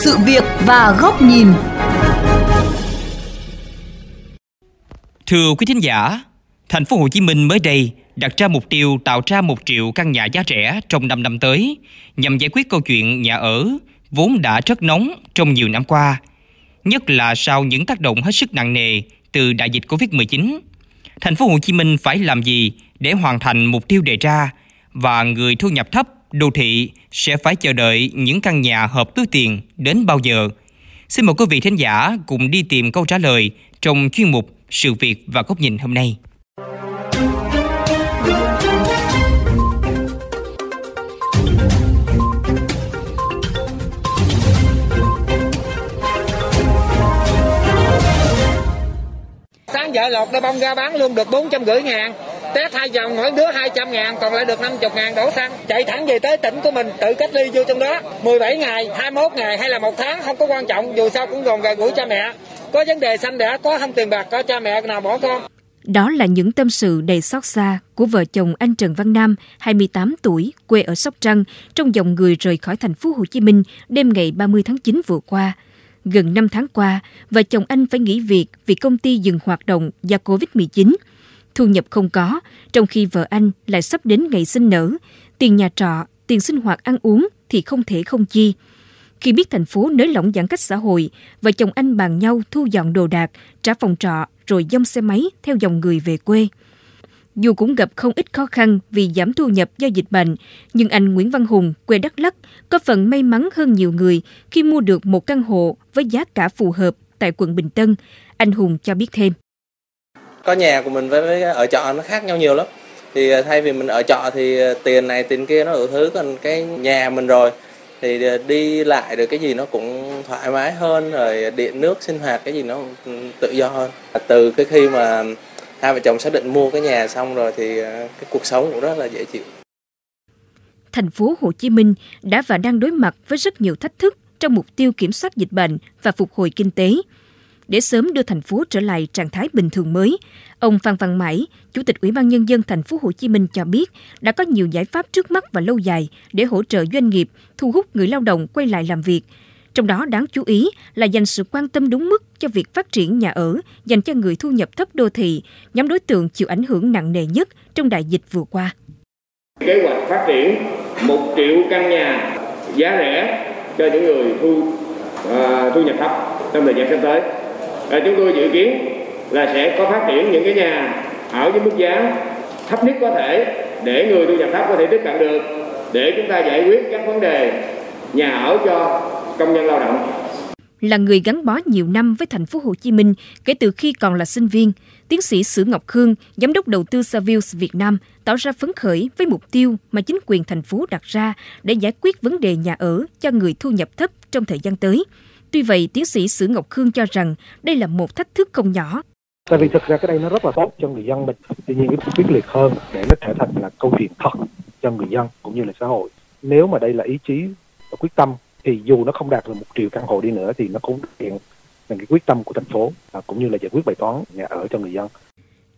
sự việc và góc nhìn. Thưa quý thính giả, thành phố Hồ Chí Minh mới đây đặt ra mục tiêu tạo ra một triệu căn nhà giá rẻ trong 5 năm tới nhằm giải quyết câu chuyện nhà ở vốn đã rất nóng trong nhiều năm qua, nhất là sau những tác động hết sức nặng nề từ đại dịch Covid-19. Thành phố Hồ Chí Minh phải làm gì để hoàn thành mục tiêu đề ra và người thu nhập thấp đô thị sẽ phải chờ đợi những căn nhà hợp túi tiền đến bao giờ? Xin mời quý vị thính giả cùng đi tìm câu trả lời trong chuyên mục Sự việc và góc nhìn hôm nay. sáng vợ lột đã bông ra bán luôn được bốn trăm rưỡi ngàn test hai vòng mỗi đứa 200 ngàn còn lại được 50 ngàn đổ xăng chạy thẳng về tới tỉnh của mình tự cách ly vô trong đó 17 ngày 21 ngày hay là một tháng không có quan trọng dù sao cũng gồm gần gũi cha mẹ có vấn đề sanh đẻ có không tiền bạc có cha mẹ nào bỏ con đó là những tâm sự đầy xót xa của vợ chồng anh Trần Văn Nam, 28 tuổi, quê ở Sóc Trăng, trong dòng người rời khỏi thành phố Hồ Chí Minh đêm ngày 30 tháng 9 vừa qua. Gần 5 tháng qua, vợ chồng anh phải nghỉ việc vì công ty dừng hoạt động do Covid-19. Thu nhập không có, trong khi vợ anh lại sắp đến ngày sinh nở, tiền nhà trọ, tiền sinh hoạt ăn uống thì không thể không chi. Khi biết thành phố nới lỏng giãn cách xã hội, vợ chồng anh bàn nhau thu dọn đồ đạc, trả phòng trọ rồi dông xe máy theo dòng người về quê. Dù cũng gặp không ít khó khăn vì giảm thu nhập do dịch bệnh, nhưng anh Nguyễn Văn Hùng, quê Đắk Lắk, có phần may mắn hơn nhiều người khi mua được một căn hộ với giá cả phù hợp tại quận Bình Tân. Anh Hùng cho biết thêm. Có nhà của mình với ở trọ nó khác nhau nhiều lắm. Thì à, thay vì mình ở trọ thì à, tiền này tiền kia nó đủ thứ, còn cái nhà mình rồi thì à, đi lại được cái gì nó cũng thoải mái hơn rồi điện nước sinh hoạt cái gì nó tự do hơn từ cái khi mà hai vợ chồng xác định mua cái nhà xong rồi thì cái cuộc sống cũng rất là dễ chịu. Thành phố Hồ Chí Minh đã và đang đối mặt với rất nhiều thách thức trong mục tiêu kiểm soát dịch bệnh và phục hồi kinh tế. Để sớm đưa thành phố trở lại trạng thái bình thường mới, ông Phan Văn Mãi, Chủ tịch Ủy ban nhân dân thành phố Hồ Chí Minh cho biết đã có nhiều giải pháp trước mắt và lâu dài để hỗ trợ doanh nghiệp thu hút người lao động quay lại làm việc, trong đó đáng chú ý là dành sự quan tâm đúng mức cho việc phát triển nhà ở dành cho người thu nhập thấp đô thị, nhóm đối tượng chịu ảnh hưởng nặng nề nhất trong đại dịch vừa qua. Kế hoạch phát triển 1 triệu căn nhà giá rẻ cho những người thu uh, thu nhập thấp trong thời gian sắp tới. À, chúng tôi dự kiến là sẽ có phát triển những cái nhà ở với mức giá thấp nhất có thể để người thu nhập thấp có thể tiếp cận được để chúng ta giải quyết các vấn đề nhà ở cho công nhân lao động. Là người gắn bó nhiều năm với thành phố Hồ Chí Minh kể từ khi còn là sinh viên, tiến sĩ Sử Ngọc Khương, giám đốc đầu tư Savills Việt Nam, tỏ ra phấn khởi với mục tiêu mà chính quyền thành phố đặt ra để giải quyết vấn đề nhà ở cho người thu nhập thấp trong thời gian tới. Tuy vậy, tiến sĩ Sử Ngọc Khương cho rằng đây là một thách thức không nhỏ. Tại vì thực ra cái đây nó rất là tốt cho người dân mình. Tuy nhiên cái quyết liệt hơn để nó trở thành là câu chuyện thật cho người dân cũng như là xã hội. Nếu mà đây là ý chí và quyết tâm thì dù nó không đạt được một triệu căn hộ đi nữa thì nó cũng hiện là cái quyết tâm của thành phố à, cũng như là giải quyết bài toán nhà ở cho người dân.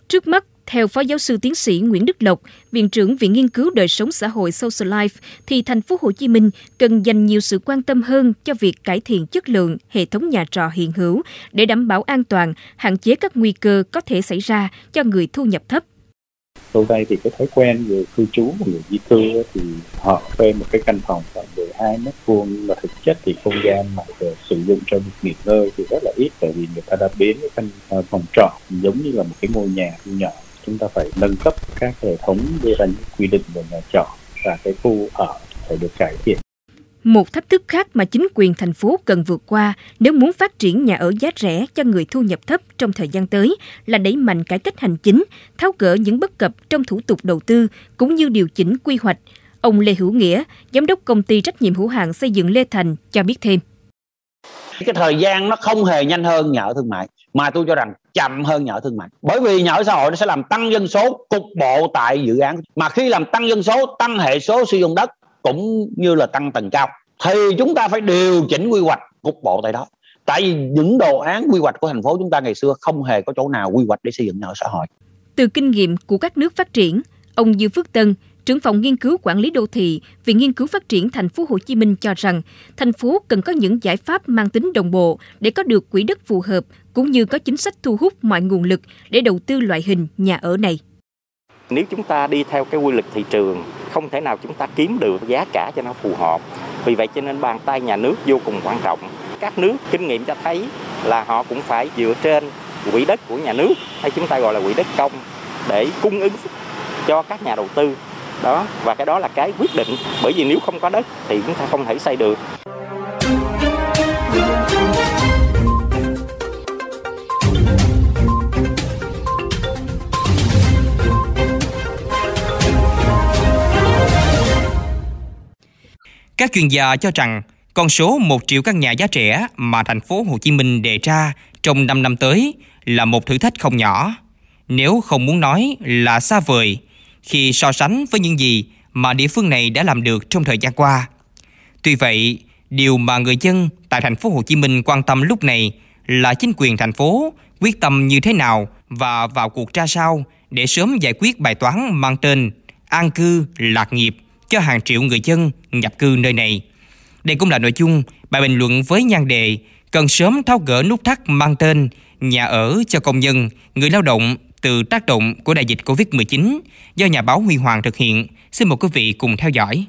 Trước mắt, theo Phó Giáo sư Tiến sĩ Nguyễn Đức Lộc, Viện trưởng Viện Nghiên cứu Đời sống xã hội Social Life, thì thành phố Hồ Chí Minh cần dành nhiều sự quan tâm hơn cho việc cải thiện chất lượng hệ thống nhà trọ hiện hữu để đảm bảo an toàn, hạn chế các nguy cơ có thể xảy ra cho người thu nhập thấp. Lâu nay thì cái thói quen người cư trú của người di cư thì họ thuê một cái căn phòng khoảng 12 mét vuông nhưng mà thực chất thì không gian mà để sử dụng cho việc nghỉ ngơi thì rất là ít tại vì người ta đã biến cái căn ờ, phòng trọ giống như là một cái ngôi nhà nhỏ chúng ta phải nâng cấp các hệ thống đưa ra những quy định về nhà trọ và cái khu ở phải được cải thiện một thách thức khác mà chính quyền thành phố cần vượt qua nếu muốn phát triển nhà ở giá rẻ cho người thu nhập thấp trong thời gian tới là đẩy mạnh cải cách hành chính, tháo gỡ những bất cập trong thủ tục đầu tư cũng như điều chỉnh quy hoạch. Ông Lê Hữu Nghĩa, giám đốc công ty trách nhiệm hữu hạn xây dựng Lê Thành cho biết thêm. Cái thời gian nó không hề nhanh hơn nhà ở thương mại mà tôi cho rằng chậm hơn nhà ở thương mại. Bởi vì nhà ở xã hội nó sẽ làm tăng dân số, cục bộ tại dự án. Mà khi làm tăng dân số, tăng hệ số sử dụng đất cũng như là tăng tầng cao. Thì chúng ta phải điều chỉnh quy hoạch cục bộ tại đó. Tại vì những đồ án quy hoạch của thành phố chúng ta ngày xưa không hề có chỗ nào quy hoạch để xây dựng nhà ở xã hội. Từ kinh nghiệm của các nước phát triển, ông Dương Phước Tân trưởng phòng nghiên cứu quản lý đô thị, Viện Nghiên cứu Phát triển Thành phố Hồ Chí Minh cho rằng thành phố cần có những giải pháp mang tính đồng bộ để có được quỹ đất phù hợp cũng như có chính sách thu hút mọi nguồn lực để đầu tư loại hình nhà ở này. Nếu chúng ta đi theo cái quy luật thị trường, không thể nào chúng ta kiếm được giá cả cho nó phù hợp. Vì vậy cho nên bàn tay nhà nước vô cùng quan trọng. Các nước kinh nghiệm cho thấy là họ cũng phải dựa trên quỹ đất của nhà nước hay chúng ta gọi là quỹ đất công để cung ứng cho các nhà đầu tư đó, và cái đó là cái quyết định bởi vì nếu không có đất thì chúng ta không thể xây được Các chuyên gia cho rằng, con số 1 triệu căn nhà giá rẻ mà thành phố Hồ Chí Minh đề ra trong 5 năm tới là một thử thách không nhỏ. Nếu không muốn nói là xa vời khi so sánh với những gì mà địa phương này đã làm được trong thời gian qua. Tuy vậy, điều mà người dân tại thành phố Hồ Chí Minh quan tâm lúc này là chính quyền thành phố quyết tâm như thế nào và vào cuộc ra sao để sớm giải quyết bài toán mang tên an cư lạc nghiệp cho hàng triệu người dân nhập cư nơi này. Đây cũng là nội dung bài bình luận với nhan đề cần sớm tháo gỡ nút thắt mang tên nhà ở cho công nhân, người lao động từ tác động của đại dịch Covid-19 do nhà báo Huy Hoàng thực hiện. Xin mời quý vị cùng theo dõi.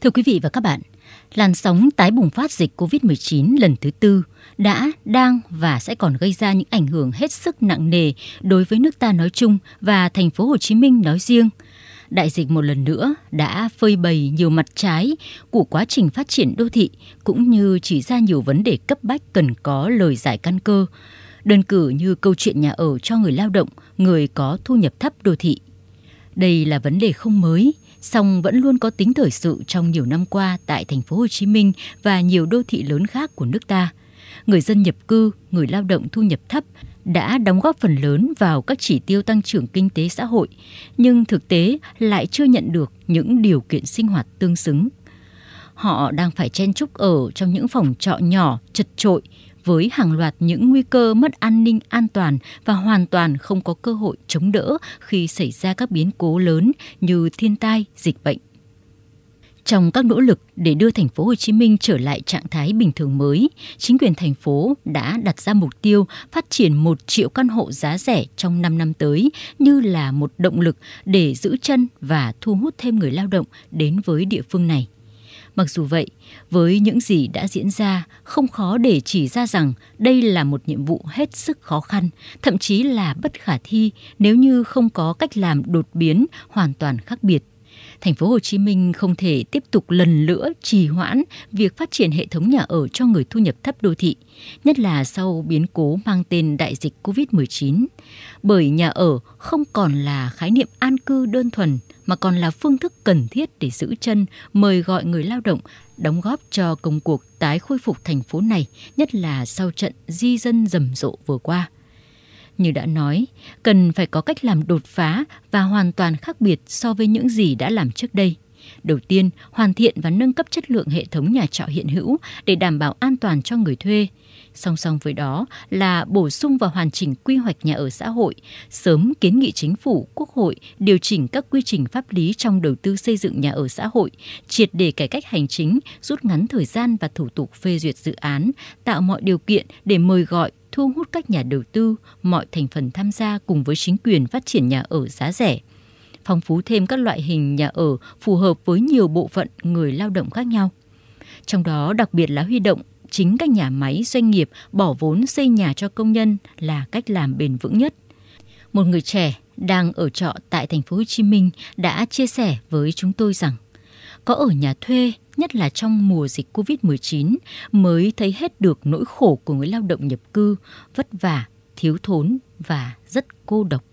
Thưa quý vị và các bạn, làn sóng tái bùng phát dịch COVID-19 lần thứ tư đã, đang và sẽ còn gây ra những ảnh hưởng hết sức nặng nề đối với nước ta nói chung và thành phố Hồ Chí Minh nói riêng. Đại dịch một lần nữa đã phơi bày nhiều mặt trái của quá trình phát triển đô thị cũng như chỉ ra nhiều vấn đề cấp bách cần có lời giải căn cơ. Đơn cử như câu chuyện nhà ở cho người lao động, người có thu nhập thấp đô thị. Đây là vấn đề không mới, song vẫn luôn có tính thời sự trong nhiều năm qua tại thành phố Hồ Chí Minh và nhiều đô thị lớn khác của nước ta. Người dân nhập cư, người lao động thu nhập thấp đã đóng góp phần lớn vào các chỉ tiêu tăng trưởng kinh tế xã hội, nhưng thực tế lại chưa nhận được những điều kiện sinh hoạt tương xứng. Họ đang phải chen chúc ở trong những phòng trọ nhỏ, chật trội, với hàng loạt những nguy cơ mất an ninh an toàn và hoàn toàn không có cơ hội chống đỡ khi xảy ra các biến cố lớn như thiên tai, dịch bệnh. Trong các nỗ lực để đưa thành phố Hồ Chí Minh trở lại trạng thái bình thường mới, chính quyền thành phố đã đặt ra mục tiêu phát triển 1 triệu căn hộ giá rẻ trong 5 năm tới như là một động lực để giữ chân và thu hút thêm người lao động đến với địa phương này. Mặc dù vậy, với những gì đã diễn ra, không khó để chỉ ra rằng đây là một nhiệm vụ hết sức khó khăn, thậm chí là bất khả thi nếu như không có cách làm đột biến hoàn toàn khác biệt thành phố Hồ Chí Minh không thể tiếp tục lần nữa trì hoãn việc phát triển hệ thống nhà ở cho người thu nhập thấp đô thị, nhất là sau biến cố mang tên đại dịch Covid-19. Bởi nhà ở không còn là khái niệm an cư đơn thuần mà còn là phương thức cần thiết để giữ chân, mời gọi người lao động đóng góp cho công cuộc tái khôi phục thành phố này, nhất là sau trận di dân rầm rộ vừa qua. Như đã nói, cần phải có cách làm đột phá và hoàn toàn khác biệt so với những gì đã làm trước đây. Đầu tiên, hoàn thiện và nâng cấp chất lượng hệ thống nhà trọ hiện hữu để đảm bảo an toàn cho người thuê. Song song với đó là bổ sung và hoàn chỉnh quy hoạch nhà ở xã hội, sớm kiến nghị chính phủ, quốc hội điều chỉnh các quy trình pháp lý trong đầu tư xây dựng nhà ở xã hội, triệt để cải cách hành chính, rút ngắn thời gian và thủ tục phê duyệt dự án, tạo mọi điều kiện để mời gọi thu hút các nhà đầu tư, mọi thành phần tham gia cùng với chính quyền phát triển nhà ở giá rẻ phong phú thêm các loại hình nhà ở phù hợp với nhiều bộ phận người lao động khác nhau. Trong đó đặc biệt là huy động chính các nhà máy doanh nghiệp bỏ vốn xây nhà cho công nhân là cách làm bền vững nhất. Một người trẻ đang ở trọ tại thành phố Hồ Chí Minh đã chia sẻ với chúng tôi rằng có ở nhà thuê, nhất là trong mùa dịch Covid-19 mới thấy hết được nỗi khổ của người lao động nhập cư, vất vả, thiếu thốn và rất cô độc.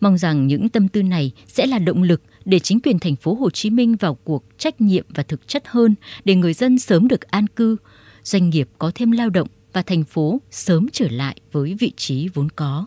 Mong rằng những tâm tư này sẽ là động lực để chính quyền thành phố Hồ Chí Minh vào cuộc trách nhiệm và thực chất hơn để người dân sớm được an cư, doanh nghiệp có thêm lao động và thành phố sớm trở lại với vị trí vốn có.